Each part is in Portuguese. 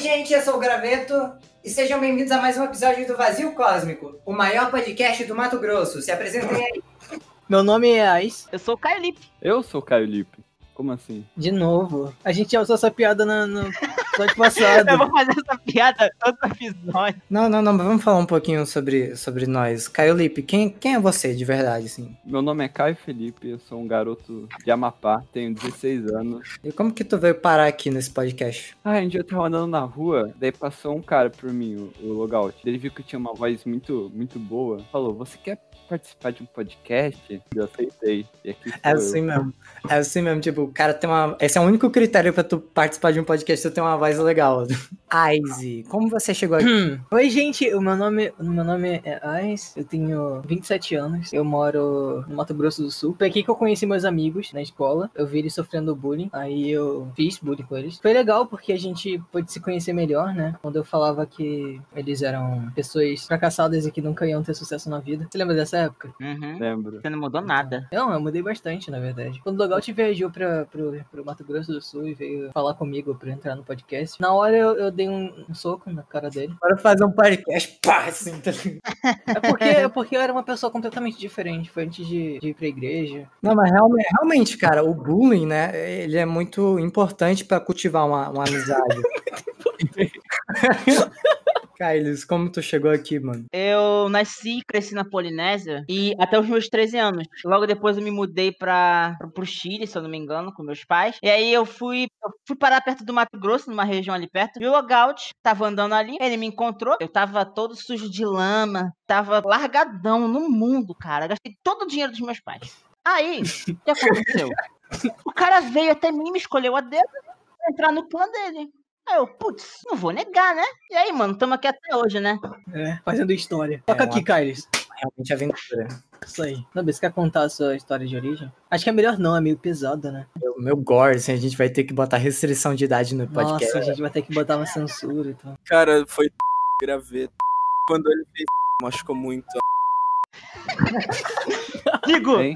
gente, eu sou o Graveto e sejam bem-vindos a mais um episódio do Vazio Cósmico, o maior podcast do Mato Grosso. Se apresentem aí. Meu nome é Ais. Eu sou o Caio Lipe. Eu sou o Caio Lipe. Como assim? De novo. A gente já usou essa piada no, no episódio passado. Eu vou fazer essa piada todo episódio. Não, não, não, mas vamos falar um pouquinho sobre, sobre nós. Caio Lipe, quem, quem é você de verdade, assim? Meu nome é Caio Felipe, eu sou um garoto de Amapá, tenho 16 anos. E como que tu veio parar aqui nesse podcast? Ah, um dia eu tava andando na rua, daí passou um cara por mim, o, o Logout. Ele viu que eu tinha uma voz muito, muito boa. Falou, você quer participar de um podcast? Eu aceitei. E aqui É estou eu. assim mesmo. É assim mesmo, tipo, cara tem uma. Esse é o único critério pra tu participar de um podcast, tu tem uma voz legal. Aize, como você chegou aqui? Hum. Oi, gente. O meu nome, o meu nome é Ais. Eu tenho 27 anos. Eu moro no Mato Grosso do Sul. Foi aqui que eu conheci meus amigos na escola. Eu vi eles sofrendo bullying. Aí eu fiz bullying com eles. Foi legal porque a gente pôde se conhecer melhor, né? Quando eu falava que eles eram pessoas fracassadas e que nunca iam ter sucesso na vida. Você lembra dessa época? Uhum. Lembro. Você não mudou nada. Não, eu mudei bastante, na verdade. Quando o Logout viajou pra, pro, pro Mato Grosso do Sul e veio falar comigo pra entrar no podcast, na hora eu, eu dei um, um soco na cara dele. Bora fazer um podcast, pá, assim, tá? É porque, é porque eu era uma pessoa completamente diferente. Foi antes de, de ir pra igreja. Não, mas realmente, realmente, cara, o bullying, né, ele é muito importante pra cultivar uma, uma amizade. Kailis, como tu chegou aqui, mano? Eu nasci e cresci na Polinésia e até os meus 13 anos. Logo depois eu me mudei pra, pro Chile, se eu não me engano, com meus pais. E aí eu fui, eu fui parar perto do Mato Grosso, numa região ali perto. E o Logout tava andando ali, ele me encontrou. Eu tava todo sujo de lama, tava largadão no mundo, cara. Gastei todo o dinheiro dos meus pais. Aí, o que aconteceu? O cara veio até mim, me escolheu a dedo pra entrar no clã dele. Aí eu, putz, não vou negar, né? E aí, mano, tamo aqui até hoje, né? É, fazendo história. Toca É, aqui, Kyles. Realmente aventura. Isso aí. Não, você quer contar a sua história de origem? Acho que é melhor não, é meio pesada, né? O meu gore, assim, a gente vai ter que botar restrição de idade no podcast. Nossa, a gente vai ter que botar uma censura e tal. Cara, foi graveto. Quando ele fez machucou muito. Digo, Hein?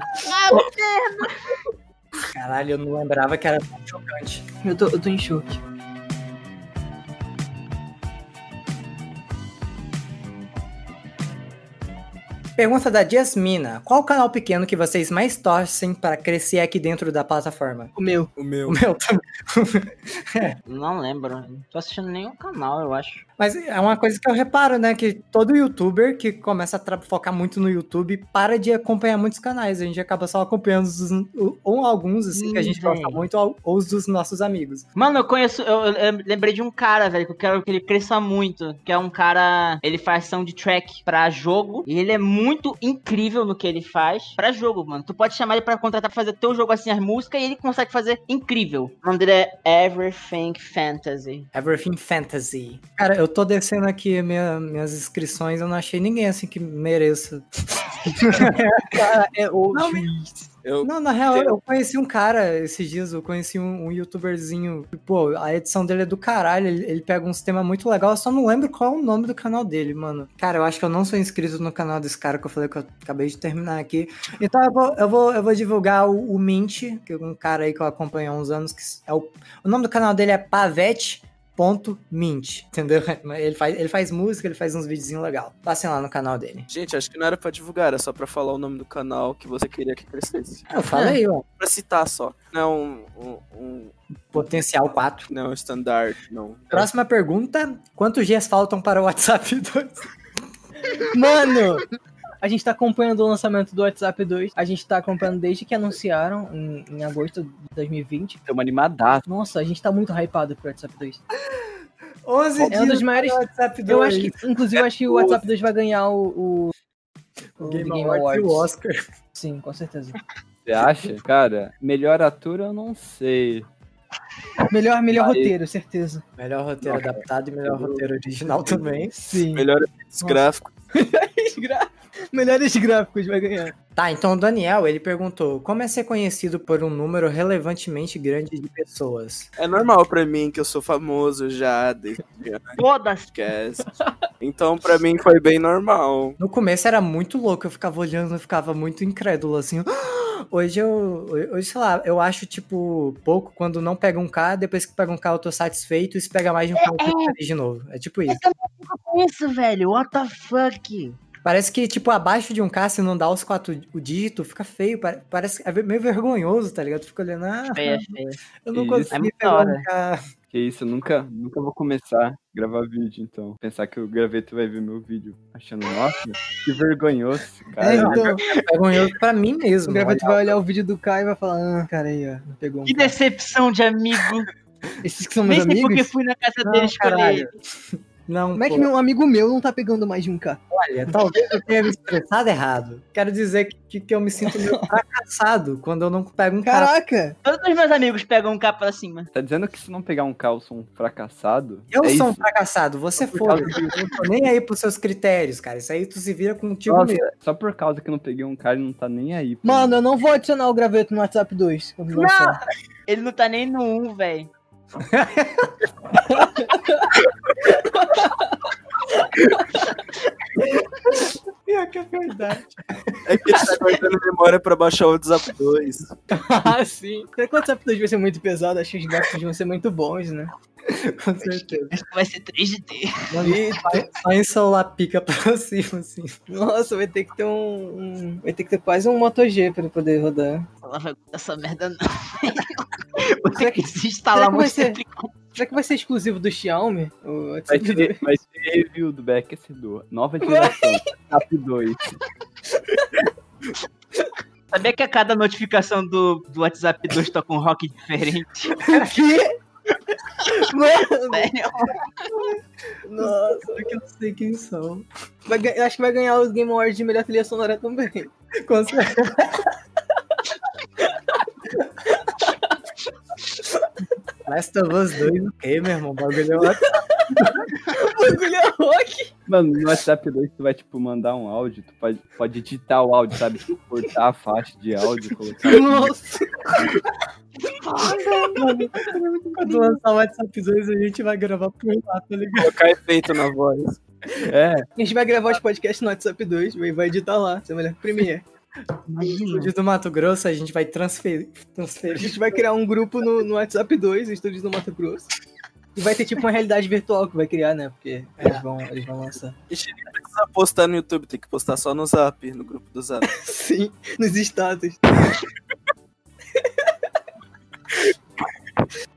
Caralho, eu não lembrava que era tão chocante. Eu tô, eu tô em choque. Pergunta da Jasmina. Qual o canal pequeno que vocês mais torcem para crescer aqui dentro da plataforma? O meu. O meu. O meu também. Não lembro. Não tô assistindo nenhum canal, eu acho. Mas é uma coisa que eu reparo, né? Que todo youtuber que começa a focar muito no YouTube para de acompanhar muitos canais. A gente acaba só acompanhando os, ou alguns, assim, que a gente gosta muito, ou, os dos nossos amigos. Mano, eu conheço. Eu, eu- eu lembrei de um cara, velho, que eu quero que ele cresça muito. Que é um cara. Ele faz soundtrack pra jogo. E ele é muito incrível no que ele faz pra jogo, mano. Tu pode chamar ele pra contratar pra fazer teu jogo assim, as músicas, e ele consegue fazer incrível. O nome dele é Everything Fantasy. Everything Fantasy. Cara, eu tô descendo aqui minha- minhas inscrições, eu não achei ninguém assim que mereça. Cara, é Não. Eu, Não, na real, eu conheci um cara esses dias, eu conheci um, um youtuberzinho. Pô, a edição dele é do caralho, ele, ele pega uns temas muito legais, eu só não lembro qual é o nome do canal dele, mano. Cara, eu acho que eu não sou inscrito no canal desse cara que eu falei que eu acabei de terminar aqui. Então eu vou, eu vou, eu vou divulgar o, o Mint, que é um cara aí que eu acompanho há uns anos, que é o, o nome do canal dele é Pavete. Ponto Mint, entendeu? Ele faz, ele faz música, ele faz uns videozinhos legal. Passem lá no canal dele. gente, acho que não era pra divulgar, era só pra falar o nome do canal que você queria que crescesse. Eu falei, ó. Pra citar só. Não um, um, Potencial 4. um não um standard, não. Próxima pergunta: quantos dias faltam para o WhatsApp 2? Mano! A gente tá acompanhando o lançamento do WhatsApp 2. A gente tá acompanhando desde que anunciaram, em, em agosto de 2020. Tem uma animadaça. Nossa, a gente tá muito hypado pro WhatsApp 2. 11 É um dias dos maiores- WhatsApp 2. Eu acho que, inclusive, eu acho que o WhatsApp 2 vai ganhar o, o, o o Game, Game Awards, e o Awards. Oscar. Sim, com certeza. Você acha? Cara, melhor ator eu não sei. Melhor, melhor Aí. roteiro, certeza. Melhor roteiro adaptado e melhor roteiro original também. Sim. Melhor Nossa. Melhores gráficos vai ganhar. Tá, então o Daniel, ele perguntou, como é ser conhecido por um número relevantemente grande de pessoas? É normal pra mim que eu sou famoso já desde Foda-se. Então pra mim foi bem normal. No começo era muito louco, eu ficava olhando, eu ficava muito incrédulo, assim. Hoje eu, hoje, sei lá, eu acho, tipo, pouco quando não pega um K, depois que pega um K eu tô satisfeito, e se pega mais de um K eu fico feliz de novo. É tipo isso. Isso, velho. What the fuck? Parece que, tipo, abaixo de um K, se não dá os quatro o dígito, fica feio. pare- Parece é meio vergonhoso, tá ligado? Fica olhando, ah, Feia, feia. eu não consegui É pegar um. K. Que isso, eu nunca, nunca vou começar a gravar vídeo, então. Pensar que o graveto vai ver meu vídeo achando, nossa, que vergonhoso, cara. É, então, Vergonhoso pra mim mesmo. o Graveto vai olhar o vídeo do Kai e vai falar, ah, cara aí, ó, não pegou um Que cara. decepção de amigo. Esses que são Nem meus sei porque amigos? fui na casa Não, dele escolher. Não, Como é que meu amigo meu não tá pegando mais de um K? olha, talvez eu tenha me expressado errado. Quero dizer que, que eu me sinto meio fracassado quando eu não pego um K. Caraca! Todos os meus amigos pegam um K pra cima. Tá dizendo que se não pegar um K eu sou um fracassado? Eu é sou um isso? fracassado, você causa Eu não tô nem aí pros seus critérios, cara. Isso aí tu se vira contigo Nossa, mesmo. só por causa que eu não peguei um K, ele não tá nem aí. Mano, eu não vou adicionar o Graveto no WhatsApp 2. quando lançar. Ele não tá nem no 1, velho. Pior que é verdade. É que ele tá guardando memória pra baixar o WhatsApp 2. ah, sim. Será que o WhatsApp 2 vai ser muito pesado? Acho que os gráficos vão ser muito bons, né? Com certeza. Acho que vai ser 3D. Eita. Só em celular pica pra cima, assim. Nossa, vai ter que ter um, um- Vai ter que ter quase um Moto G pra poder rodar. Ela vai botar essa merda não. Vou ter que se instalar vai muito ser- aplicativo. Será que vai ser exclusivo do Xiaomi? O Vai WhatsApp 2? ter, vai ter review do aquecedor. Nova geração. TAP 2. Sabia que a cada notificação do, do WhatsApp 2 toca um rock diferente? quê? Mano, nossa. Eu não sei quem são. Vai acho que vai ganhar os Game Awards de melhor trilha sonora também. Com certeza. Last of Us 2, o quê, meu irmão? O bagulho é. O bagulho é rock. Mano, no WhatsApp 2 tu vai, tipo, mandar um áudio, tu pode, pode editar o áudio, sabe? Tipo, cortar a faixa de áudio, colocar... Nossa. Quando lançar o WhatsApp 2, a gente vai gravar por lá, tá ligado? Colocar efeito na voz. É, A gente vai gravar os podcasts no WhatsApp 2 e vai editar lá. Isso é melhor que Premiere. Estúdio do Mato Grosso, a gente vai transferir. A transferir. gente vai criar um grupo no, no WhatsApp 2, estúdios do Mato Grosso. E vai ter tipo uma realidade virtual que vai criar, né? Porque eles vão, eles vão lançar. A gente nem precisa postar no YouTube, tem que postar só no Zap, no grupo do Zap. Sim, nos status.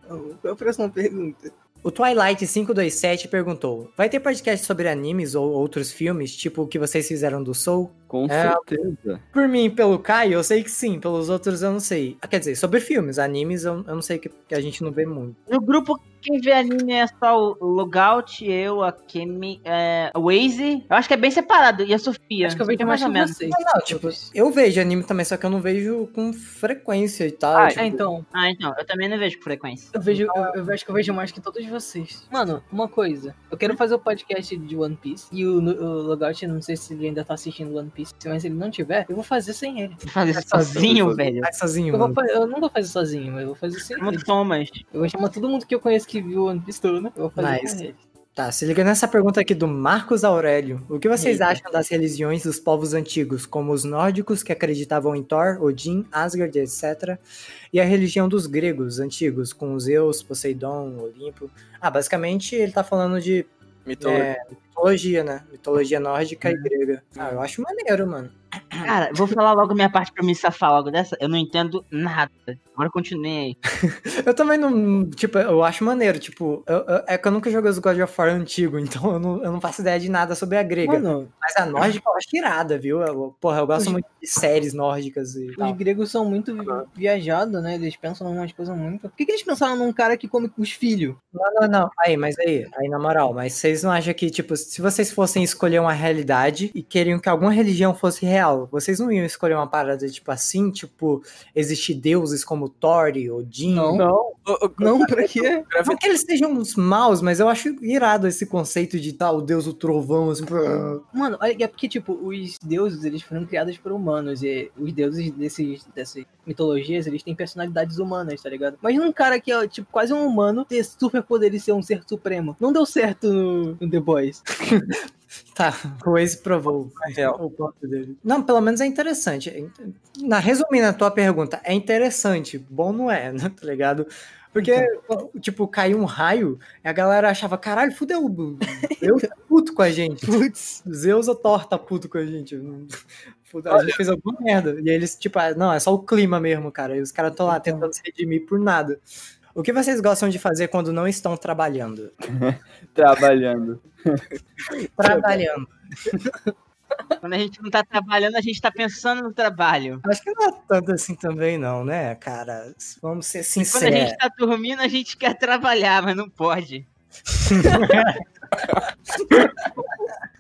Qual é a próxima pergunta? O Twilight527 perguntou: Vai ter podcast sobre animes ou outros filmes, tipo o que vocês fizeram do Soul? Com É. certeza. Por mim pelo Caio, eu sei que sim, pelos outros eu não sei. Ah, Quer dizer, sobre filmes, animes eu, eu não sei que, que a gente não vê muito. No grupo, quem vê anime é só o Logout, eu, a Kemi, é, a Waze. Eu acho que é bem separado. E a Sofia. Acho que eu vejo É mais ou que menos. vocês. Não, tipo, eu vejo anime também, só que eu não vejo com frequência e tal. Ah, tipo, então. Ah, então. Eu também não vejo com frequência. Eu vejo, eu, eu acho que eu vejo mais que todos vocês. Mano, uma coisa. Eu quero fazer o podcast de One Piece. E o, o Logout, não sei se ele ainda tá assistindo One Piece, mas se ele não tiver, eu vou fazer sem ele. Fazer sozinho, velho. Vai sozinho, Eu, vou, eu não vou fazer sozinho, mas eu vou fazer sem Como ele. Thomas. Eu vou chamar todo mundo que eu conheço que viu One Piece todo, né? Eu vou fazer Nice. com ele. Tá, se liga nessa pergunta aqui do Marcos Aurélio. O que vocês Eita. acham das religiões dos povos antigos, como os nórdicos que acreditavam em Thor, Odin, Asgard, etc. E a religião dos gregos antigos, com Zeus, Poseidon, Olimpo. Ah, basicamente ele tá falando de Mitologia. é, mitologia, né? Mitologia nórdica e grega. Ah, eu acho maneiro, mano. Cara, vou falar logo minha parte pra me safar logo dessa. Eu não entendo nada. Agora continue aí. Eu também não. Tipo, eu acho maneiro. Tipo, eu- eu- é que eu nunca joguei os God of War antigo, então eu não, eu não faço ideia de nada sobre a grega. Mano, Mas a nórdica eu acho irada, viu? Eu- porra, eu gosto Os- muito de séries nórdicas e os tal. gregos são muito vi- viajados, né? Eles pensam em umas coisas muito. Por que, que eles pensaram num cara que come com os filhos? Não, não, não. Aí, mas aí, aí na moral, mas vocês não acham que, tipo, se vocês fossem escolher uma realidade e queriam que alguma religião fosse real, vocês não iam escolher uma parada, tipo assim, tipo, existir deuses como Thor, Odin? Não. Não, Não, pra quê? Não que eles sejam uns maus, mas eu acho irado esse conceito de tal, o deus do trovão, assim. Mano, é porque, tipo, os deuses, eles foram criados por humanos. E os deuses desses, dessas mitologias, eles têm personalidades humanas, tá ligado? Imagina um cara que é, tipo, quase um humano ter superpoder e ser um ser supremo. Não deu certo no, no The Boys. Tá, o Waze provou real. o ponto dele. Não, pelo menos é interessante. Na, resumindo a tua pergunta, é interessante. Bom não é, né? Tá ligado? Porque, tipo, caiu um raio e a galera achava, caralho, fudeu, Deus tá puto com a gente. Putz, Zeus ou Thor tá puto com a gente. A gente fez alguma merda. E eles, tipo, ah, não, é só o clima mesmo, cara. E os caras estão lá tentando se redimir por nada. O que vocês gostam de fazer quando não estão trabalhando? Trabalhando. Trabalhando. Quando a gente não tá trabalhando, a gente tá pensando no trabalho. Acho que não é tanto assim também, não, né, cara? Vamos ser Quando a sinceros. gente tá dormindo, a gente quer trabalhar, mas não pode.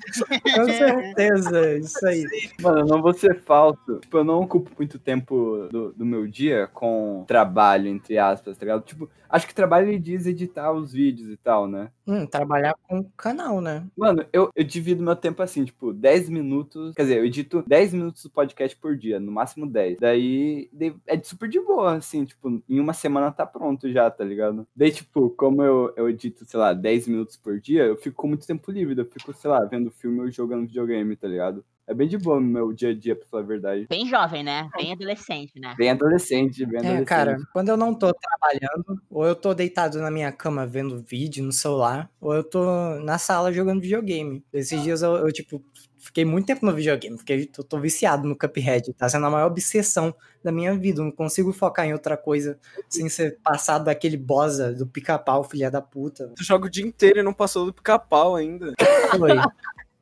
Com certeza, isso aí. Mano, eu não vou ser falso. Tipo, eu não ocupo muito tempo do, do meu dia com trabalho, entre aspas, tá ligado? Tipo, acho que trabalho ele diz editar os vídeos e tal, né? Hum, trabalhar com o canal, né? Mano, eu, eu divido meu tempo assim, tipo, 10 minutos. Quer dizer, eu edito 10 minutos do podcast por dia, no máximo 10. Daí daí é super de boa, assim, tipo, em uma semana tá pronto já, tá ligado? Daí, tipo, como eu, eu edito, sei lá, 10 minutos por dia, eu fico com muito tempo livre. Eu fico, sei lá, vendo filme ou jogando videogame, tá ligado? É bem de boa no meu dia a dia, pra falar a verdade. Bem jovem, né? Bem adolescente, né? Bem adolescente, bem É, adolescente. cara, quando eu não tô trabalhando, ou eu tô deitado na minha cama vendo vídeo no celular, ou eu tô na sala jogando videogame. Esses dias eu, eu, tipo, fiquei muito tempo no videogame, porque eu tô viciado no Cuphead. Tá sendo a maior obsessão da minha vida. Eu não consigo focar em outra coisa sem ser passado daquele bosa do pica-pau, filha da puta. Tu joga o dia inteiro e não passou do pica-pau ainda. Foi.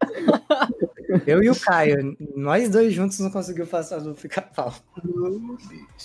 Eu e o Caio, nós dois juntos não conseguimos passar do pica-pau.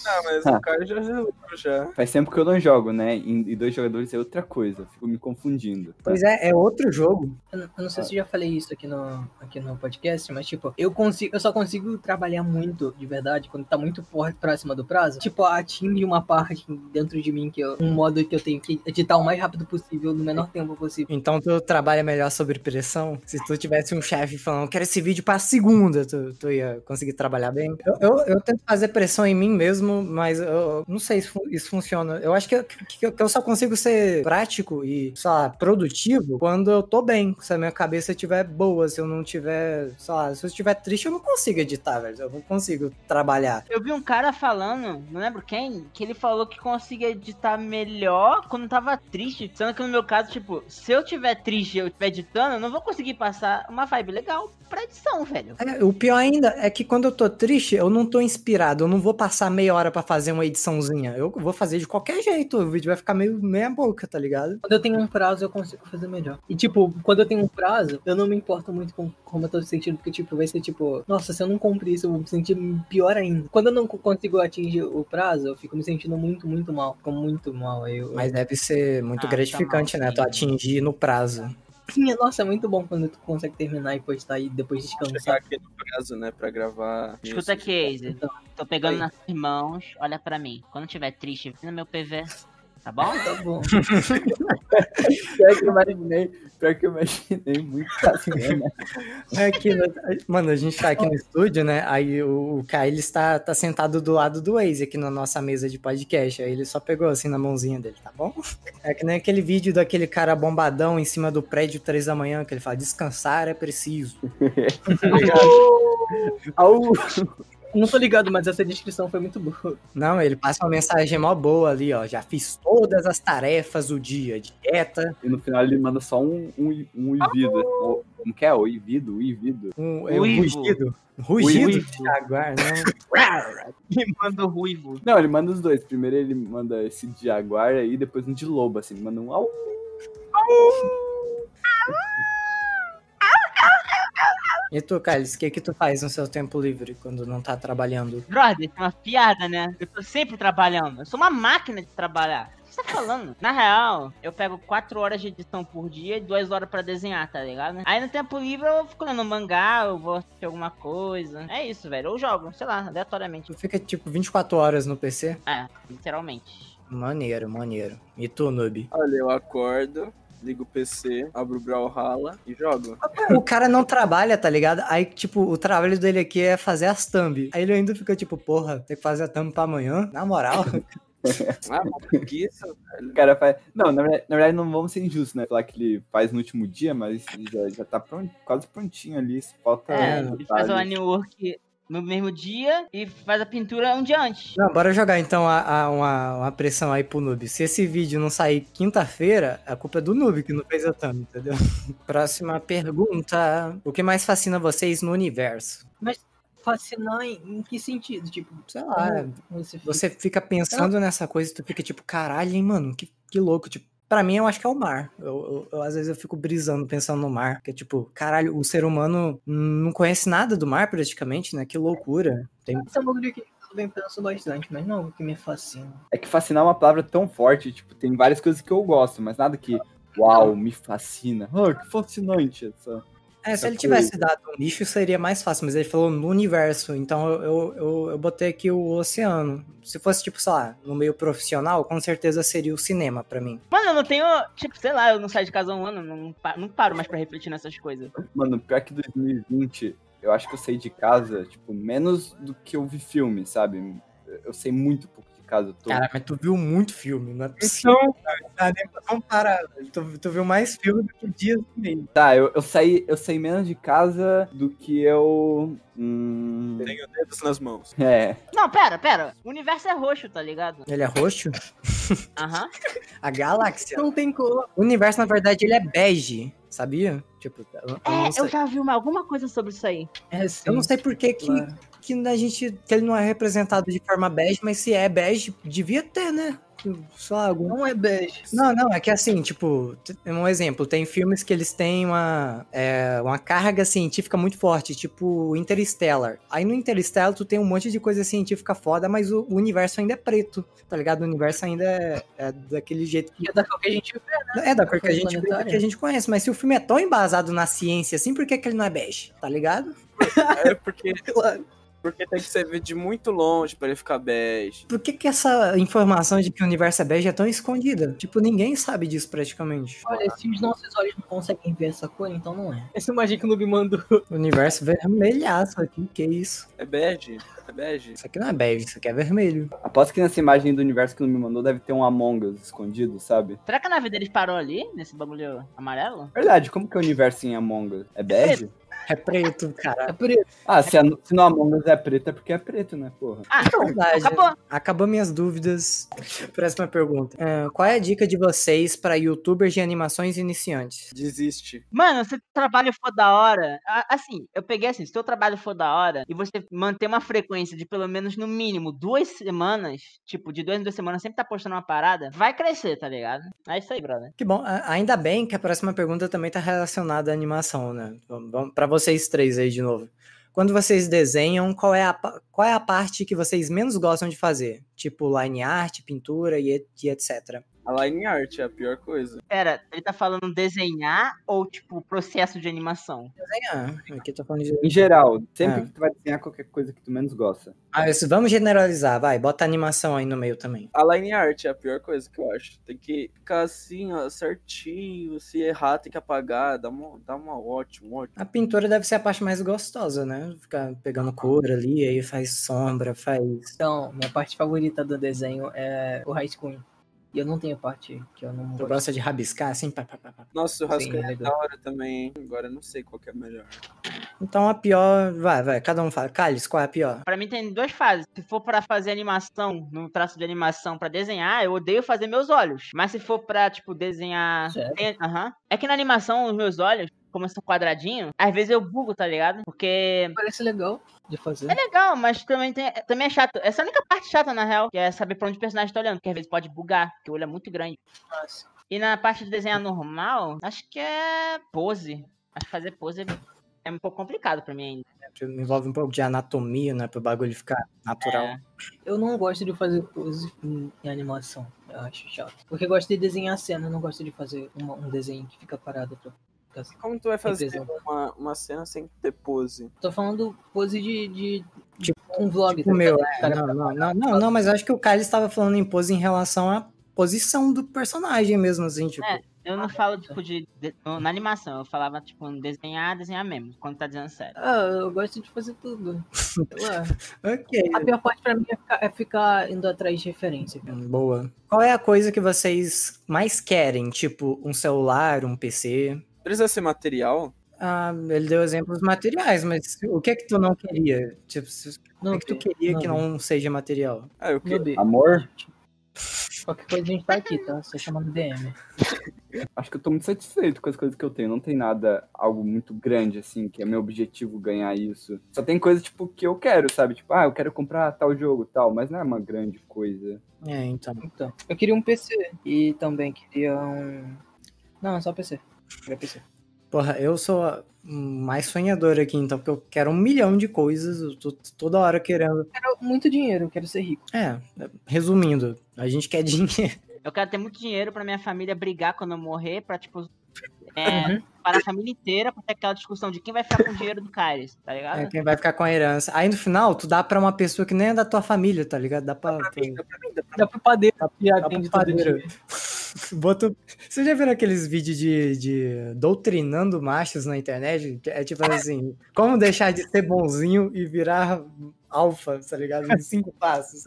Ah, mas Ah. o cara já jogou já. Faz tempo que eu não jogo, né? E dois jogadores é outra coisa. Fico me confundindo. tá? Pois é, é outro jogo. Eu não, eu não sei se eu já falei isso aqui no, aqui no podcast, mas tipo, eu consigo, eu só consigo trabalhar muito, de verdade, quando tá muito por- próxima do prazo. Tipo, atinge uma parte dentro de mim que eu, um modo que eu tenho que editar o mais rápido possível, no menor tempo possível. Então tu trabalha melhor sob pressão? Se tu tivesse um chefe falando, quero esse vídeo pra segunda, tu, tu ia conseguir trabalhar bem? Eu, eu, eu tento fazer pressão em mim mesmo, mas eu, não sei se fu- isso funciona. Eu acho que, eu- que, que eu só consigo ser prático e, sei lá, produtivo quando eu tô bem. Se a minha cabeça estiver boa, se eu não tiver, sei lá, se eu estiver triste, eu não consigo editar, velho. Eu não consigo trabalhar. Eu vi um cara falando, não lembro quem, que ele falou que conseguia editar melhor quando tava triste. Sendo que no meu caso, tipo, se eu tiver triste e eu estiver editando, eu não vou conseguir passar uma vibe legal pra edição, velho. É, o pior ainda é que quando eu tô triste, eu não tô inspirado. Eu não vou passar meia hora pra fazer uma ediçãozinha. Eu vou fazer de qualquer jeito. O vídeo vai ficar meio meia boca, tá ligado? Quando eu tenho um prazo, eu consigo fazer melhor. E, tipo, quando eu tenho um prazo, eu não me importo muito com como eu tô sentindo, porque, tipo, vai ser tipo, nossa, se eu não cumprir isso, eu vou me sentir pior ainda. Quando eu não co- consigo atingir o prazo, eu fico me sentindo muito, muito mal. Fico muito mal. Aí eu, Mas deve ser muito Ah, tá gratificante, mal, né? Tu atingir no prazo. Sim, nossa, é muito bom quando tu consegue terminar e postar e depois Chegar descansar. aqui no prazo, né, pra gravar. Escuta isso. aqui, Aze. Então, Tô pegando Aí. nas mãos, olha pra mim. Quando tiver triste, vem no meu PV. Tá bom? Tá bom. Pior que eu imaginei, pior que eu imaginei muito assim, né? É aqui, mano, a gente tá aqui no estúdio, né? Aí o, o Kai, ele está tá sentado do lado do Waze aqui na nossa mesa de podcast. Aí ele só pegou assim na mãozinha dele, tá bom? É que nem aquele vídeo daquele cara bombadão em cima do prédio três da manhã, que ele fala, descansar é preciso. Ligado? Au! Não tô ligado, mas essa descrição foi muito boa. Não, ele passa uma mensagem mó boa ali, ó. Já fiz todas as tarefas do dia. Dieta, E no final ele manda só um, um, um uivido. O- Como que é? Uivido? Uivido. um, é um rugido. Rugido de jaguar, não. Me manda o ruivo. Não, ele manda os dois. Primeiro ele manda esse de jaguar aí, depois um de lobo, assim. Ele manda um au. E tu, Carlos, o que que tu faz no seu tempo livre quando não tá trabalhando? Brother, isso é uma piada, né? Eu tô sempre trabalhando. Eu sou uma máquina de trabalhar. O que você tá falando? Na real, eu pego 4 horas de edição por dia e 2 horas pra desenhar, tá ligado? Aí no tempo livre eu fico lendo mangá, eu vou assistir alguma coisa. É isso, velho. Eu jogo, sei lá, aleatoriamente. Tu fica tipo 24 horas no PC? É, literalmente. Maneiro, maneiro. E tu, noob? Olha, eu acordo, ligo o PC, abro o Brawlhalla e jogo. O cara não trabalha, tá ligado? Aí, tipo, o trabalho dele aqui é fazer as thumb. Aí ele ainda fica tipo, porra, tem que fazer a thumb pra amanhã? Na moral. Ah, uma preguiça, velho. O cara faz. Não, na verdade, na verdade, não vamos ser injustos, né? Falar que ele faz no último dia, mas já, já tá pronto, quase prontinho ali. Falta. É, ele faz o detalhes. No mesmo dia e faz a pintura um dia antes. Não, bora jogar então a, a- uma, uma pressão aí pro noob. Se esse vídeo não sair quinta-feira, a culpa é do noob que não fez a thumb, entendeu? Próxima pergunta. O que mais fascina vocês no universo? Fascinar em, em que sentido? Tipo, Sei lá, você fica- você fica pensando nessa coisa e tu fica tipo, caralho, hein, mano, que, que louco. Tipo, pra mim, eu acho que é o mar. Eu, eu- eu, às vezes eu fico brisando, pensando no mar. Porque, tipo, caralho, o ser humano não conhece nada do mar praticamente, né? Que loucura. Tem Esse é um bagulho que eu também penso bastante, mas não é algo que me fascina. É que fascinar é uma palavra tão forte, tipo, tem várias coisas que eu gosto, mas nada que, uau, me fascina. Ah, que fascinante essa. É, se ele tivesse dado um nicho, seria mais fácil, mas ele falou no universo, então eu, eu, eu, botei aqui o oceano. Se fosse, tipo, sei lá, no meio profissional, com certeza seria o cinema pra mim. Mano, eu não tenho, tipo, sei lá, eu não saio de casa há um ano, não, não paro mais pra refletir nessas coisas. Mano, pior que 2020, eu acho que eu saí de casa, tipo, menos do que eu vi filme, sabe? Eu sei muito pouco tô... Cara, mas tu viu muito filme, não é possível. Comparar. velho. Tu, tu viu mais filme do que dias meio. Tá, eu, eu, saí, eu saí menos de casa do que eu. Hum, Tenho dedos nas mãos. é. Não, pera, pera. O universo é roxo, tá ligado? Ele é roxo? Aham. A galáxia. Não tem cor. O universo, na verdade, ele é bege, sabia? Tipo, eu, eu não É, eu já vi uma, alguma coisa sobre isso aí. É sim. Eu não sei por que, que, claro. que a gente. que ele não é representado de forma bege, mas se é bege, devia ter, né? Sei lá, algum. Não é bege. Não, não, é que assim, tipo, t- um exemplo, tem filmes que eles têm uma, é, uma carga científica muito forte, tipo Interstellar. Aí no Interstellar tu tem um monte de coisa científica foda, mas o, o universo ainda é preto, tá ligado? O universo ainda é, é daquele jeito que. É da cor que a gente vê. É da cor que a gente, planetária. que a gente conhece, mas se o filme é tão embasado na ciência assim, por que, que ele não é bege? Tá ligado? É porque, Claro. Porque tem que ser visto de muito longe pra ele ficar bege. Por que, que essa informação de que o universo é bege é tão escondida? Tipo, ninguém sabe disso praticamente. Olha, se os nossos olhos não conseguem ver essa cor, então não é. Essa imagem que o Noob mandou. O universo vermelhaço aqui, que isso? É bege? É bege? Isso aqui não é bege, isso aqui é vermelho. Aposto que nessa imagem do universo que não me mandou deve ter um Among Us escondido, sabe? Será que a nave deles parou ali, nesse bagulho amarelo? Verdade, como que é o universo em Among Us? É bege? É preto, cara. É preto. Ah, se, a, se no Among Us é preto é porque é preto, né, porra? Ah, então, Verdade. acabou. Acabou minhas dúvidas. Próxima pergunta. É, qual é a dica de vocês para youtubers de animações iniciantes? Desiste. Mano, se o trabalho for da hora. Assim, eu peguei assim, se o teu trabalho for da hora e você manter uma frequência de pelo menos no mínimo duas semanas, tipo, de duas em duas semanas, sempre tá postando uma parada, vai crescer, tá ligado? É isso aí, brother. Que bom, ainda bem que a próxima pergunta também tá relacionada à animação, né? Pra vocês três aí de novo. Quando vocês desenham, qual é, a, qual é a parte que vocês menos gostam de fazer? Tipo line art, pintura e, e etc. A line art é a pior coisa. Pera, ele tá falando desenhar ou, tipo, processo de animação? Desenhar. Aqui eu tô falando de. Em geral, sempre É. que tu vai desenhar qualquer coisa que tu menos gosta. Ah, isso, vamos generalizar, vai. Bota animação aí no meio também. A line art é a pior coisa que eu acho. Tem que ficar assim, ó, certinho. Se errar, tem que apagar. Dá uma, dá uma ótimo, ótimo. A pintura deve ser a parte mais gostosa, né? Ficar pegando cor ali, aí faz sombra, faz. Então, minha parte favorita do desenho é o High School. E eu não tenho parte que eu não Tu gosto. gosta de rabiscar assim? Pá, pá, pá, pá. Nossa, o rascunho é é legal. da hora também, hein? Agora eu não sei qual que é melhor. Então a pior. Vai, vai, cada um fala. Cálice, qual é a pior? Pra mim tem duas fases. Se for pra fazer animação, no traço de animação pra desenhar, eu odeio fazer meus olhos. Mas se for pra, tipo, desenhar. Sério? tem- Aham. É que na animação, os meus olhos, como são quadradinhos, às vezes eu bugo, tá ligado? Porque Parece legal de fazer. é legal, mas também, tem, também é chato. Essa é a única parte chata, na real, que é saber pra onde o personagem tá olhando, porque às vezes pode bugar, porque o olho é muito grande. Mas, E na parte de desenhar normal, acho que é pose. Acho que fazer pose é um pouco complicado pra mim ainda. Envolve um pouco de anatomia, né? Pro bagulho ficar natural. É. eu não gosto de fazer pose em, em animação. Eu acho chato. Porque eu gosto de desenhar a cena, eu não gosto de fazer uma- um desenho que fica parado pra assim. Como tu vai fazer uma, uma cena sem ter pose? Tô falando pose de, de Tipo- um vlog. Tipo o tá meu, é, não, não, não, não, não, mas eu acho que o Kylie estava falando em pose em relação à posição do personagem mesmo, assim, tipo. É. Eu não falo, tipo, de, de- na animação. Eu falava, tipo, desenhar, desenhar mesmo, quando tá dizendo sério. Ah, eu gosto de fazer tudo. Ok. A pior parte pra mim é ficar, é ficar indo atrás de referência, cara. Hum, Boa. Qual é a coisa que vocês mais querem? Tipo, um celular, um PC? Precisa ser material? Ah, ele deu exemplos materiais, mas o que é que tu não queria? Tipo, o que é que tu queria que não seja material? Ah, eu Meu que... Deus. Amor? Qualquer coisa a gente tá aqui, tá? Só chamando DM. Acho que eu tô muito satisfeito com as coisas que eu tenho. Não tem nada, algo muito grande, assim, que é meu objetivo ganhar isso. Só tem coisa, tipo, que eu quero, sabe? Tipo, ah, eu quero comprar tal jogo tal, mas não é uma grande coisa. É, então. Então, eu queria um PC. E também queria um. Não, só PC. Queria PC. Porra, eu sou a mais sonhador aqui, então, porque eu quero um milhão de coisas, eu tô toda hora querendo. Eu quero muito dinheiro, eu quero ser rico. É, resumindo, a gente quer dinheiro. Eu quero ter muito dinheiro pra minha família brigar quando eu morrer, pra, tipo, é, Uhum. para a família inteira, pra ter aquela discussão de quem vai ficar com o dinheiro do Kairos, tá ligado? É quem vai ficar com a herança. Aí no final, tu dá pra uma pessoa que nem é da tua família, tá ligado? Dá pra. Dá pro padeiro que Dá pro atende todo padeiro. Bota... Você já viram aqueles vídeos de, de doutrinando machos na internet? É tipo assim, como deixar de ser bonzinho e virar alfa, tá ligado? Em cinco passos.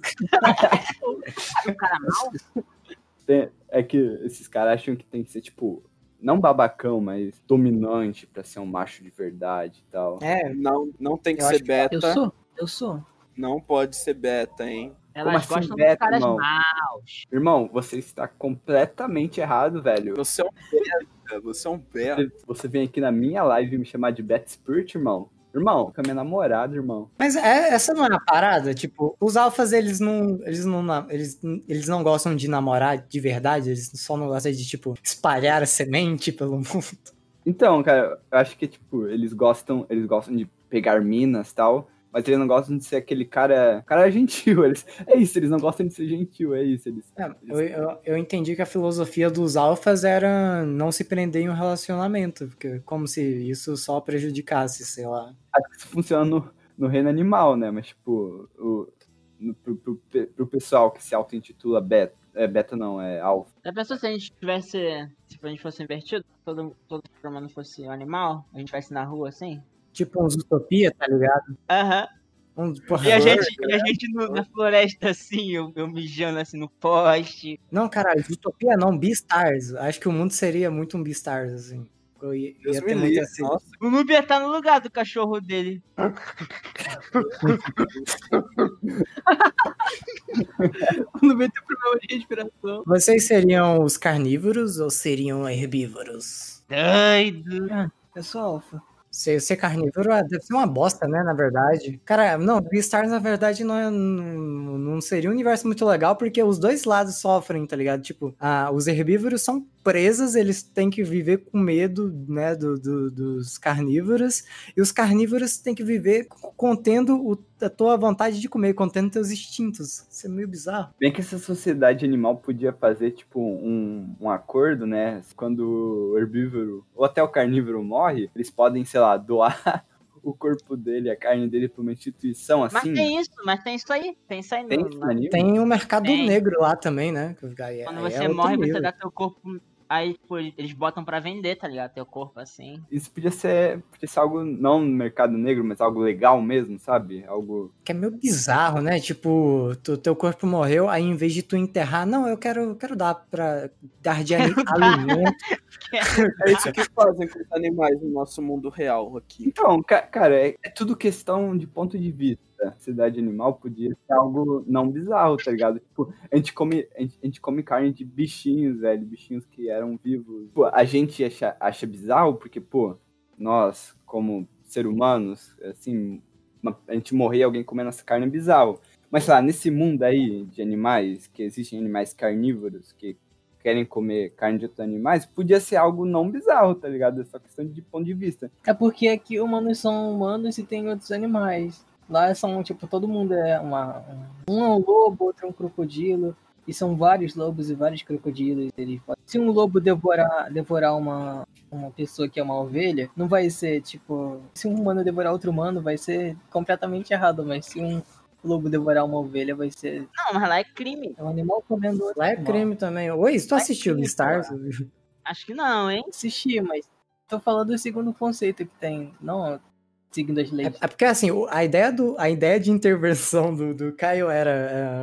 É que esses caras acham que tem que ser, tipo, não babacão, mas dominante pra ser um macho de verdade e tal. É, Não, não tem que Eu ser acho que- beta. Eu sou, eu sou. Não pode ser beta, hein? Elas assim, gostam beta, dos caras irmão? maus. Irmão, você está completamente errado, velho. Você é um beta, você é um beta. Você vem aqui na minha live me chamar de Bat Spirit, irmão. Irmão, com a minha namorada, irmão. Mas é, essa não é a parada, tipo, os alfas eles não, eles não, eles, eles não gostam de namorar de verdade, eles só não gostam de tipo espalhar a semente pelo mundo. Então, cara, eu acho que, tipo, eles gostam, eles gostam de pegar minas e tal, mas eles não gostam de ser aquele cara, cara gentil. Eles, é isso, eles não gostam de ser gentil, é isso. Eles, É, eu, eu, eu entendi que a filosofia dos alfas era não se prender em um relacionamento, porque como se isso só prejudicasse, sei lá. acho que isso funciona no, no reino animal, né? Mas, tipo, o, no, pro, pro, pro pessoal que se auto-intitula beta, é beta não, é alfa. Já pensou se a gente tivesse. Se a gente fosse invertido, todo, todo ser humano fosse um animal, a gente estivesse na rua assim? Tipo uns utopia, tá ligado? Aham. Um, porra, E a gente, e a gente no- na floresta assim, eu, eu mijando assim no poste. Não, caralho, utopia não, Beastars. Acho que o mundo seria muito um Beastars, assim. Eu ia, ia ter muita assim. O Noob ia estar no lugar do cachorro dele. Quando vem teu problema de respiração. Vocês seriam os carnívoros ou seriam herbívoros? Doido. Eu sou alfa. Ser, ser carnívoro ah, deve ser uma bosta, né, na verdade. Cara, não, Beastars, na verdade, não, é, não, não seria um universo muito legal, porque os dois lados sofrem, tá ligado? Tipo, ah, os herbívoros são presas, eles têm que viver com medo, né, do, do- dos carnívoros, e os carnívoros têm que viver contendo o- a tua vontade de comer, contendo teus instintos. Isso é meio bizarro. Bem que essa sociedade animal podia fazer, tipo, um, um acordo, né? Quando o herbívoro ou até o carnívoro morre, eles podem, sei lá, doar o corpo dele, a carne dele pra uma instituição Mas assim. tem isso, mas tem isso aí. Tem isso aí Tem no? Tem o mercado Tem. negro lá também, né? que aí- Quando aí você é morre, você dá teu corpo. Aí, tipo, eles botam pra vender, tá ligado? Teu corpo assim. Isso podia ser, podia ser algo, não no mercado negro, mas algo legal mesmo, sabe? Algo. Que é meio bizarro, né? Tipo, tu, teu corpo morreu, aí em vez de tu enterrar, não, eu quero, quero dar pra dar de ali- alimento. É isso que fazem com os animais no nosso mundo real aqui. Então, ca- cara, é, é tudo questão de ponto de vista. Cidade animal podia ser algo não bizarro, tá ligado? Tipo, a gente come, a gente, a gente come carne de bichinhos, velho, bichinhos que eram vivos. Pô, a gente acha, acha bizarro porque, pô, nós, como ser humanos, assim, a gente morrer alguém comer nossa carne é bizarro. Mas, sei lá, nesse mundo aí de animais, que existem animais carnívoros que querem comer carne de outros animais, podia ser algo não bizarro, tá ligado? É só questão de ponto de vista. É porque aqui humanos são humanos e tem outros animais. Lá são, tipo, todo mundo é uma. Um é um lobo, outro é um crocodilo. E são vários lobos e vários crocodilos. Eles podem- Se um lobo devorar, devorar uma, uma pessoa que é uma ovelha, não vai ser, tipo. Se um humano devorar outro humano, vai ser completamente errado. Mas se um lobo devorar uma ovelha, vai ser. Não, mas lá é crime. É um animal comendo outro Lá é animal. crime também. Oi, se tu Lá é assistiu crime, Beastars? Acho que não, hein? Assisti, mas tô falando do segundo conceito que tem, não seguindo as É, leis. é porque assim, a ideia, do, a ideia de intervenção do, do Caio era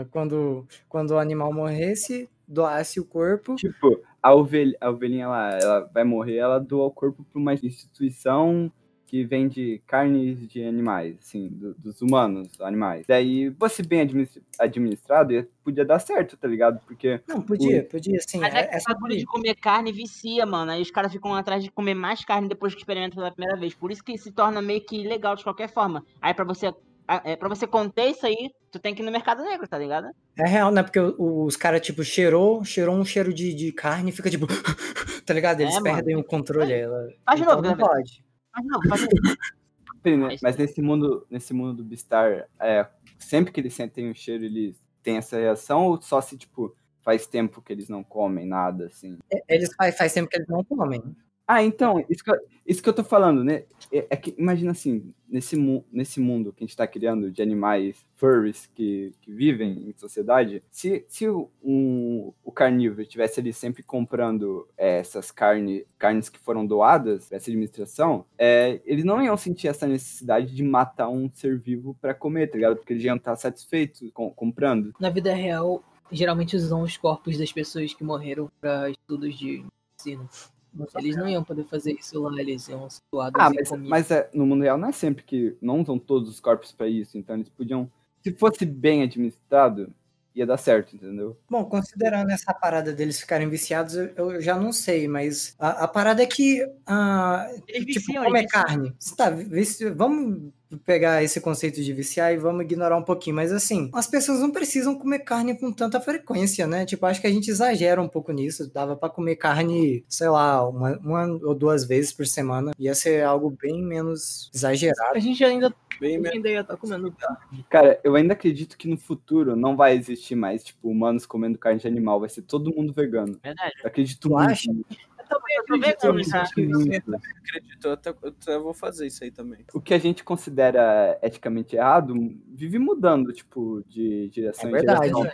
é, quando, quando o animal morresse, doasse o corpo. Tipo, a, ovelha, a ovelhinha lá, ela vai morrer, ela doa o corpo pra uma instituição que vende carnes de animais, assim, do- dos humanos, animais. Daí, fosse bem administ- administrado, ia- podia dar certo, tá ligado? Porque Não, podia, podia, sim. Mas é é- que essa o de comer carne vicia, mano. Aí os caras ficam atrás de comer mais carne depois que experimentam pela primeira vez. Por isso que se torna meio que ilegal de qualquer forma. Aí pra você. É, pra você conter isso aí, tu tem que ir no mercado negro, tá ligado? É real, né? Porque o- os caras, tipo, cheirou, cheirou um cheiro de, de carne e fica tipo. tá ligado? Eles É, mano. perdem o controle. Ela... Faz de então novo, não pode. Mas não, novo. Sim, né? Mas- Mas nesse mundo, nesse mundo do Beastar, é, sempre que eles sentem o cheiro, eles têm essa reação, ou só se, tipo, faz tempo que eles não comem nada, assim? Eles faz, faz tempo que eles não comem. Ah, então, isso que, eu, isso que eu tô falando, né? É, é que, imagina assim, nesse, mu nesse mundo que a gente tá criando de animais furries que, que vivem em sociedade, se, se o, um, o carnívoro estivesse ali sempre comprando é, essas carne, carnes que foram doadas pra essa administração, é, eles não iam sentir essa necessidade de matar um ser vivo pra comer, tá ligado? Porque eles iam estar satisfeitos com- comprando. Na vida real, geralmente usam os corpos das pessoas que morreram pra estudos de medicina. Eles não iam poder fazer isso lá, eles iam ser doados Ah, mas, comidos. mas é, no mundo real não é sempre que não usam todos os corpos pra isso, então eles podiam. Se fosse bem administrado, ia dar certo, entendeu? Bom, considerando essa parada deles ficarem viciados, eu, eu já não sei, mas a, a parada é que. Eles tipo, viciam, comer eles viciam. carne. Tá, vici- vamos pegar esse conceito de viciar e vamos ignorar um pouquinho, mas assim, as pessoas não precisam comer carne com tanta frequência, né? Tipo, acho que a gente exagera um pouco nisso. Dava pra comer carne, sei lá, uma, uma ou duas vezes por semana. Ia ser algo bem menos exagerado. A gente ainda, Bem ainda ia estar comendo carne. Cara, eu ainda acredito que no futuro não vai existir mais, tipo, humanos comendo carne de animal, vai ser todo mundo vegano. Verdade. Eu acredito Tu muito. acha? Acredito Eu até, eu até vou fazer isso aí também. O que a gente considera eticamente errado vive mudando, tipo, de direção É em verdade. direção.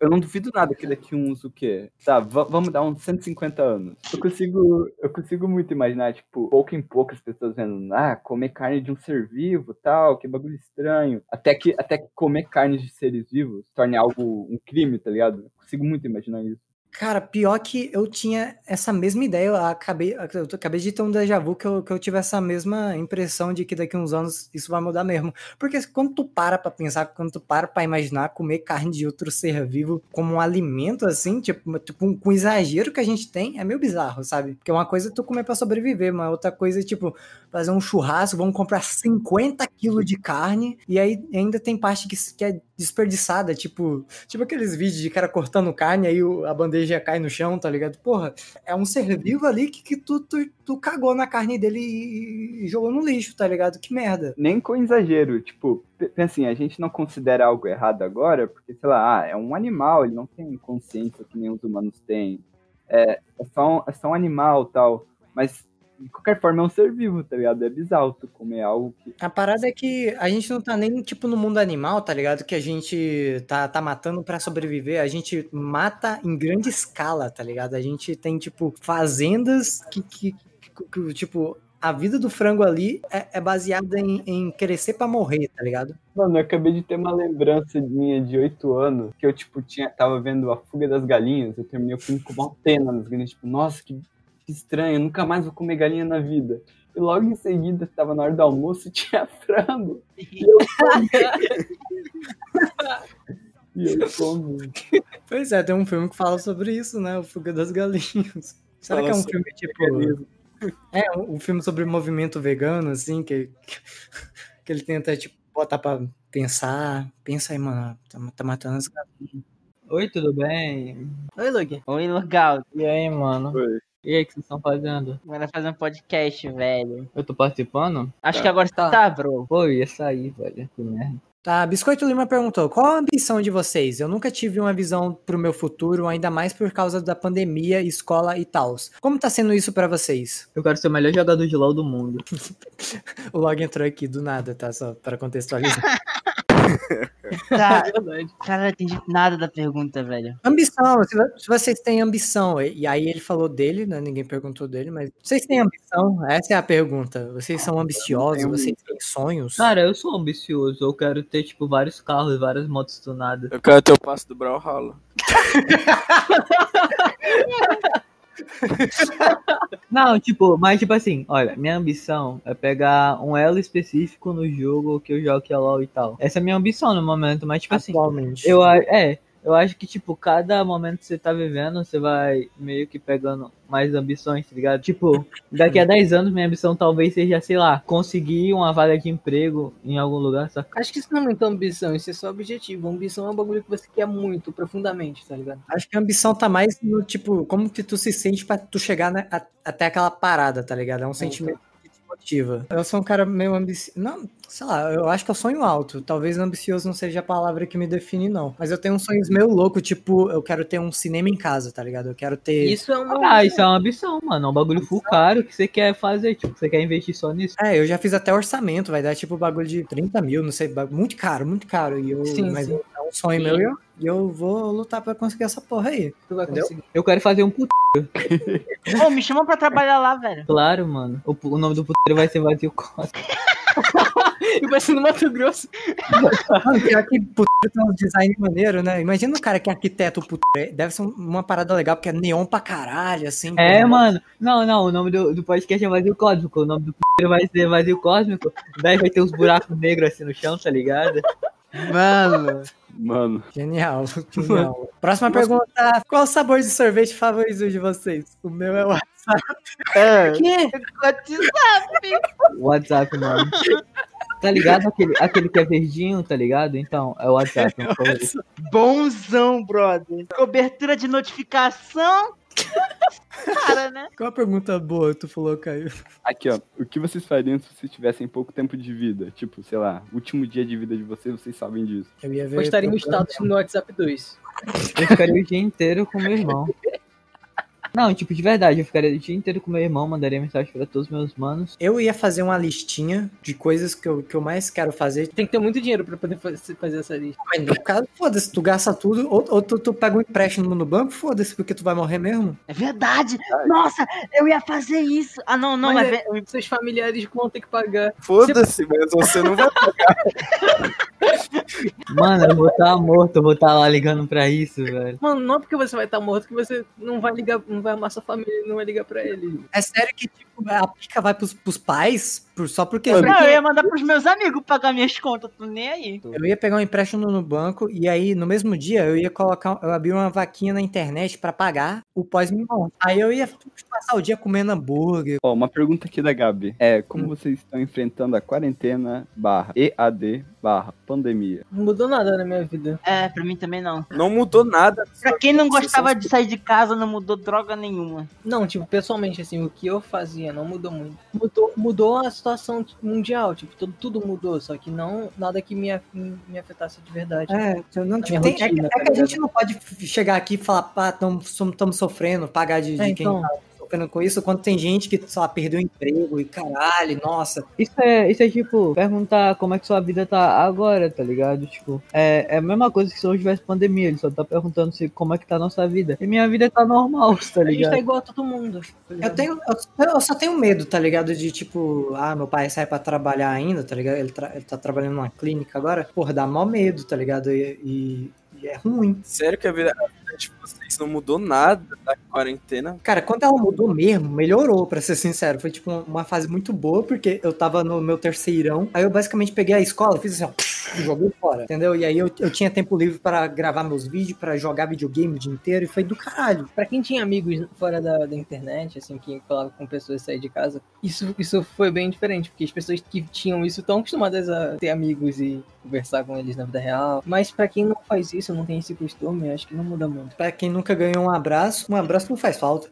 Eu não duvido nada que daqui uns o quê? Tá, va- vamos dar uns 150 anos. Eu consigo, eu consigo muito imaginar, tipo, pouco em pouco as pessoas vendo, ah, comer carne de um ser vivo, tal, que bagulho estranho. Até que, até que comer carne de seres vivos torne algo um crime, tá ligado? Eu consigo muito imaginar isso. Cara, pior que eu tinha essa mesma ideia, eu acabei, eu acabei de ter um déjà vu que eu, que eu tive essa mesma impressão de que daqui uns anos isso vai mudar mesmo. Porque quando tu para pra pensar, quando tu para pra imaginar comer carne de outro ser vivo como um alimento, assim, tipo, tipo com exagero que a gente tem, é meio bizarro, sabe? Porque uma coisa é tu comer pra sobreviver, mas outra coisa é, tipo, fazer um churrasco, vamos comprar 50 quilos de carne, e aí ainda tem parte que, que é desperdiçada, tipo, tipo aqueles vídeos de cara cortando carne, aí a bandeja cai no chão, tá ligado? Porra, é um ser vivo ali que, que tu, tu, tu cagou na carne dele e, e jogou no lixo, tá ligado? Que merda. Nem com exagero, tipo, assim, a gente não considera algo errado agora, porque, sei lá, ah, é um animal, ele não tem consciência que nem os humanos têm. É, é, só, um, é só um animal tal. Mas, de qualquer forma, é um ser vivo, tá ligado? É tu comer algo que. A parada é que a gente não tá nem, tipo, no mundo animal, tá ligado? Que a gente tá, tá matando pra sobreviver. A gente mata em grande escala, tá ligado? A gente tem, tipo, fazendas que, que, que- que, tipo, a vida do frango ali é, é baseada em, em crescer pra morrer, tá ligado? Mano, eu acabei de ter uma lembrança minha de 8 anos, que eu, tipo, tinha, tava vendo a fuga das galinhas, eu terminei o filme com uma pena nas galinhas, tipo, nossa, que, que estranho, nunca mais vou comer galinha na vida. E logo em seguida, estava na hora do almoço e tinha frango. E eu comi. e eu comi. Pois é, tem um filme que fala sobre isso, né? O Fuga das Galinhas. Será que é um Fala filme tipo. É, um, um filme sobre movimento vegano, assim, que, que ele tenta, tipo, botar pra pensar. Pensa aí, mano, tá, tá matando as galinhas. Oi, tudo bem? Oi, Luke. Oi, Lugal. E aí, mano? Oi. E aí, o que vocês estão fazendo? Bora fazer um podcast, velho. Eu tô participando? Acho Tá. que agora Tá. tá, bro. Pô, eu ia sair, velho. Que merda. Tá, Biscoito Lima perguntou: qual a ambição de vocês? Eu nunca tive uma visão pro meu futuro, ainda mais por causa da pandemia, escola e tal. Como tá sendo isso pra vocês? Eu quero ser o melhor jogador de LoL do mundo. O log entrou aqui do nada, tá? Só pra contextualizar. Tá, É cara, não entendi nada da pergunta, velho. Ambição, se, vo- se vocês têm ambição, e, aí ele falou dele, né? Ninguém perguntou dele, mas vocês têm ambição? Essa é a pergunta. Vocês são ambiciosos, vocês têm sonhos? Cara, eu sou ambicioso. Eu quero ter, tipo, vários carros, várias motos tunadas. Eu quero ter o passo do Brawlhalla. Não, tipo, mas tipo assim, olha, minha ambição é pegar um elo específico no jogo que eu jogo que é LOL e tal. Essa é a minha ambição no momento, mas tipo assim, Atualmente. eu a- é, eu acho que tipo, cada momento que você tá vivendo, você vai meio que pegando mais ambições, tá ligado? Tipo, daqui a 10 anos minha ambição talvez seja, sei lá, conseguir uma vaga de emprego em algum lugar, saca? Acho que isso não é muita ambição, isso é só objetivo. Ambição é um bagulho que você quer muito, profundamente, tá ligado? Acho que a ambição tá mais no tipo, como que tu se sente pra tu chegar na- a- até aquela parada, tá ligado? É um sentimento que te motiva. Eu sou um cara meio ambicioso. Não, sei lá, eu acho que eu sonho alto. Talvez ambicioso não seja a palavra que me define, não. Mas eu tenho uns sonhos meio louco, tipo, eu quero ter um cinema em casa, tá ligado? Eu quero ter. Isso é uma. Ah, isso é uma ambição, mano. É um bagulho full caro que você quer fazer, tipo, você quer investir só nisso. É, eu já fiz até orçamento, vai dar tipo bagulho de 30 mil, não sei, muito caro, muito caro. E eu, Sim, mas sim. é um sonho meu e eu, e eu vou lutar pra conseguir essa porra aí. Tu vai Entendeu? conseguir. Eu quero fazer um puto, Pô, me chama pra trabalhar lá, velho. claro, mano. O, o nome do puteiro vai ser Vazio Costa. E vai ser no Mato Grosso. Mano, pior que puteiro tem um design maneiro, né? Imagina o cara que é arquiteto puteiro. Deve ser um- uma parada legal, porque é neon pra caralho, assim. É, pô. mano. Não, não, o nome do, do podcast é Vazio Cósmico. O nome do puteiro vai ser Vazio Cósmico. Daí vai ter uns buracos negros assim no chão, tá ligado? Mano. Mano, Genial, genial. Próxima pergunta. Qual o sabor de sorvete favorito de vocês? O meu é o É. Que? WhatsApp. WhatsApp, mano. Tá ligado aquele, aquele que é verdinho, tá ligado? Então, é o WhatsApp. favorito. Bonzão, brother. Cobertura de notificação. Cara, né? Qual a pergunta boa que tu falou, Caio? aqui ó, o que vocês fariam se vocês tivessem pouco tempo de vida? Tipo, sei lá, último dia de vida de vocês, vocês sabem disso. Eu ia ver. Postaria um status no WhatsApp 2. Eu ficaria o dia inteiro com meu irmão. Não, tipo, de verdade, eu ficaria o dia inteiro com meu irmão, mandaria mensagem pra todos os meus manos. Eu ia fazer uma listinha de coisas que eu, que eu mais quero fazer. Tem que ter muito dinheiro pra poder fazer essa lista. Mas no caso, foda-se, tu gasta tudo, ou, ou tu, tu pega um empréstimo no banco, foda-se, porque tu vai morrer mesmo. É verdade. Nossa, eu ia fazer isso. Ah, não, não, Mas mas... é- Seus familiares vão ter que pagar. Foda-se, mas você não vai. Mano, eu vou estar morto, eu vou estar lá ligando pra isso, velho. Mano, não é porque você vai estar morto que você não vai ligar, não vai amar sua família, não vai ligar pra ele. É sério que, tipo, a pica vai pros, pros pais, por, só porque... Não, eu ia mandar pros meus amigos pagar minhas contas, tô nem aí. Eu ia pegar um empréstimo no banco e aí, no mesmo dia, eu ia colocar, eu abrir uma vaquinha na internet pra pagar o pós-minimum. Aí eu ia passar o dia comendo hambúrguer. Ó, uma pergunta aqui da Gabi. É, como Hum. vocês estão enfrentando a quarentena barra EAD barra pandemia? Não mudou nada na minha vida. É, pra mim também não. Não mudou nada. Pra quem não gostava de sair de casa, não mudou droga nenhuma. Não, tipo, pessoalmente, assim, o que eu fazia não mudou muito. Mudou, mudou a situação tipo, mundial, tipo, tudo, tudo mudou, só que não nada que me, me afetasse de verdade. É, eu não, tipo, tem- é, rotina, é tá que a gente não pode chegar aqui e falar, pá, estamos sofrendo, pagar de, de É, quem então. tá sofrendo com isso, quando tem gente que, sei lá, perdeu o emprego e caralho, nossa. Isso é, isso é tipo, perguntar como é que sua vida tá agora, tá ligado? Tipo, é, é a mesma coisa que se hoje tivesse pandemia, ele só tá perguntando se como é que tá a nossa vida. E minha vida tá normal, tá a gente ligado? tá igual a todo mundo. tá ligado? Eu tenho, eu, eu só tenho medo, tá ligado? De tipo, ah, meu pai sai pra trabalhar ainda, tá ligado? Ele, tra- ele tá trabalhando numa clínica agora. Porra, dá mó medo, tá ligado? E, e- e é ruim. Sério que a vida, a vida de vocês não mudou nada da quarentena? Cara, quando ela mudou mesmo, melhorou, pra ser sincero. Foi tipo uma fase muito boa, porque eu tava no meu terceirão. Aí eu basicamente peguei a escola, fiz assim, ó, e joguei fora, entendeu? E aí eu, eu tinha tempo livre pra gravar meus vídeos, pra jogar videogame o dia inteiro, e foi do caralho. Pra quem tinha amigos fora da, da internet, assim, que falava com pessoas sair de casa, isso, isso foi bem diferente, porque as pessoas que tinham isso estão acostumadas a ter amigos e conversar com eles na vida real. Mas pra quem não faz isso, não tem esse costume, acho que não muda muito. Pra quem nunca ganhou um abraço, um abraço não faz falta.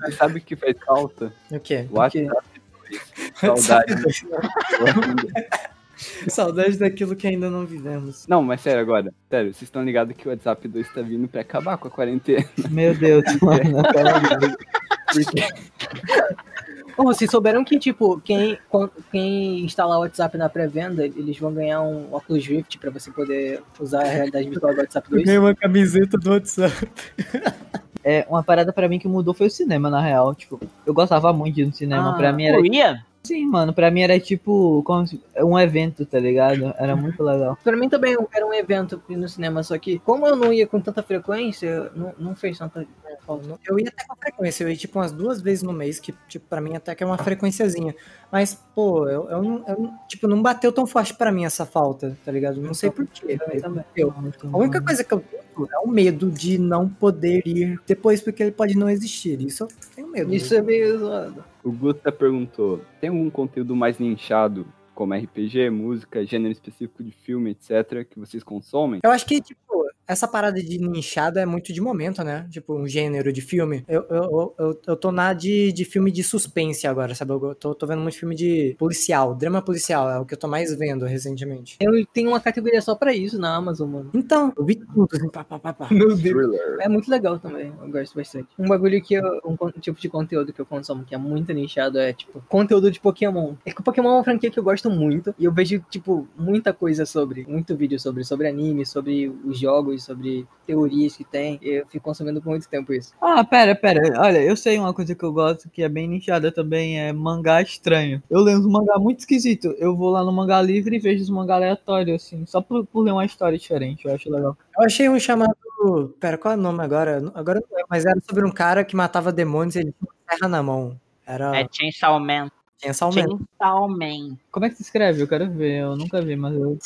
Mas sabe o que faz falta? o quê? WhatsApp 2. Saudade. Saudade daquilo que ainda não vivemos. Não, mas sério agora. Sério, vocês estão ligados que o WhatsApp 2 tá vindo pra acabar com a quarentena. Meu Deus, mano. Porque, Oh, vocês souberam que, tipo, quem, quem instalar o WhatsApp na pré-venda, eles vão ganhar um Oculus Rift pra você poder usar a realidade virtual do WhatsApp 2? uma camiseta do WhatsApp. É, uma parada pra mim que mudou foi o cinema, na real. Tipo, eu gostava muito de ir no cinema. Ah, pra mim era. Ia? Sim, mano, pra mim era tipo como se- um evento, tá ligado? Era muito legal. Pra mim também era um evento ir no cinema, só que como eu não ia com tanta frequência, não, não fez tanta Eu ia até com frequência, eu ia tipo umas duas vezes no mês, que tipo, pra mim até que é uma frequenciazinha. Mas, pô, eu, eu, não, eu tipo, não bateu tão forte pra mim essa falta, tá ligado? Não sei porquê. A única coisa que eu tenho é o medo de não poder ir depois, porque ele pode não existir. Isso eu tenho medo. Isso é meio zoado. O Gusta perguntou: tem algum conteúdo mais nichado, como RPG, música, gênero específico de filme, etc., que vocês consomem? Eu acho que, tipo, essa parada de nichada é muito de momento, né? Tipo, um gênero de filme. Eu, eu, eu, eu, tô na de, de filme de suspense agora, sabe? Eu tô, tô vendo muito filme de policial, drama policial, é o que eu tô mais vendo recentemente. Eu tenho uma categoria só pra isso na Amazon, mano. Então, eu vi tudo, assim, pá, pá, pá, pá. Meu Deus. Thriller. É muito legal também, eu gosto bastante. Um bagulho que eu. Um tipo de conteúdo que eu consumo que é muito nichado é, tipo, conteúdo de Pokémon. É que o Pokémon é uma franquia que eu gosto muito. E eu vejo, tipo, muita coisa sobre. Muito vídeo sobre, sobre anime, sobre os jogos, sobre teorias que tem. Eu fico consumindo por muito tempo isso. Ah, pera, pera. Olha, eu sei uma coisa que eu gosto que é bem nichada também, é mangá estranho. Eu leio uns mangá muito esquisito. Eu vou lá no mangá livre e vejo os mangá aleatórios, assim, só por, por ler uma história diferente. Eu acho legal. Eu achei um chamado. Pera, qual é o nome agora? Agora não lembro, mas era sobre um cara que matava demônios e ele tinha uma terra na mão. Era. É Chainsaw Man. Tinha Salman. Chainsaw Man. Como é que se escreve? Eu quero ver. Eu nunca vi, mas eu.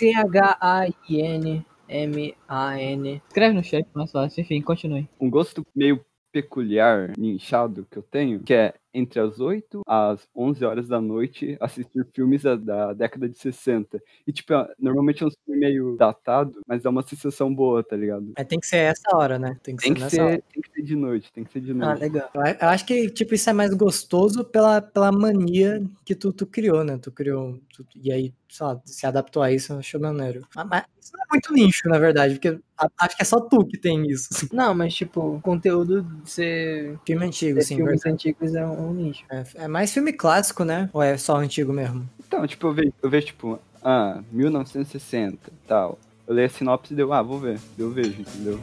C-H-A-I-N-M-A-N. Escreve no chat, mais fácil. Enfim, continue. Um gosto meio peculiar, nichado que eu tenho, que é entre as 8 às 11 horas da noite assistir filmes da, da década de 60. E, tipo, é- normalmente é um filme meio datado, mas é uma sensação boa, tá ligado? Mas tem que ser essa hora, né? Tem que Tem ser que nessa hora. ser, tem que ser de noite, tem que ser de Ah, noite. legal. Eu acho que, tipo, isso é mais gostoso pela, pela mania que tu, tu criou, né? Tu criou. tu- e aí, sei lá, se adaptou a isso, eu achei maneiro. Mas, mas isso não é muito nicho, na verdade, porque a- acho que é só tu que tem isso. assim. Não, mas, tipo, conteúdo de ser. Filme antigo, sim, filmes verdade. antigos é um, um nicho. É, é mais filme clássico, né? Ou é só antigo mesmo? Então, tipo, eu vejo, eu vejo tipo, ah, 1960 tal. Eu leio a sinopse e deu, ah, vou ver. Eu vejo, entendeu?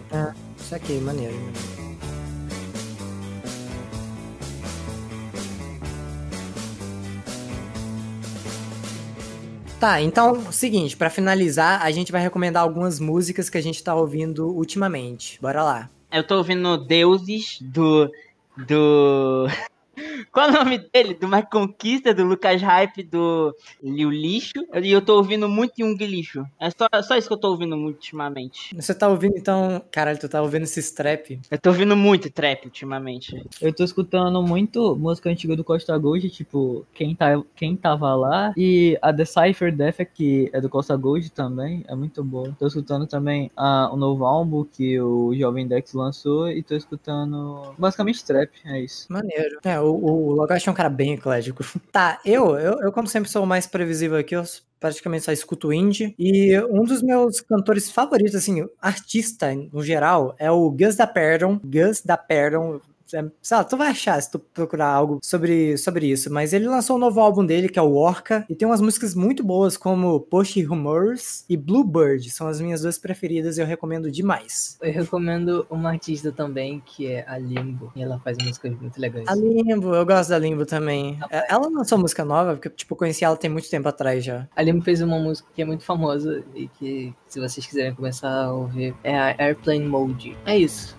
Isso aqui, maneiro. maneiro. Tá, então, seguinte, pra finalizar, a gente vai recomendar algumas músicas que a gente tá ouvindo ultimamente. Bora lá. Eu tô ouvindo Deuses do. Do. Qual é o nome dele? Do Mais Conquista, do Lucas Hype, do Liu Lixo. E eu tô ouvindo muito Young Lixo. É só, só isso que eu tô ouvindo muito ultimamente. Você tá ouvindo, então... Caralho, tu tá ouvindo esse strap? Eu tô ouvindo muito trap ultimamente. Eu tô escutando muito música antiga do Costa Gold, tipo, quem, tá, quem tava lá. E a Decipher Death, que é do Costa Gold também, é muito boa. Tô escutando também a, o novo álbum que o Jovem Dex lançou. E tô escutando basicamente trap, é isso. Maneiro. É, o, o é um cara bem eclético. Tá, eu, eu, eu como sempre sou o mais previsível aqui, eu praticamente só escuto indie. E um dos meus cantores favoritos, assim, artista no geral, é o Gus da Perdon. Gus da Perdon. É, sei lá, tu vai achar se tu procurar algo sobre, sobre isso. Mas ele lançou um novo álbum dele, que é o Orca, e tem umas músicas muito boas, como Push Rumors e Bluebird. São as minhas duas preferidas e eu recomendo demais. Eu recomendo uma artista também, que é a Limbo. E ela faz músicas muito legais. A Limbo, eu gosto da Limbo também. É, Ela lançou música nova, porque, tipo, eu conheci ela tem muito tempo atrás já. A Limbo fez uma música que é muito famosa e que, se vocês quiserem começar a ouvir, é a Airplane Mode. É isso.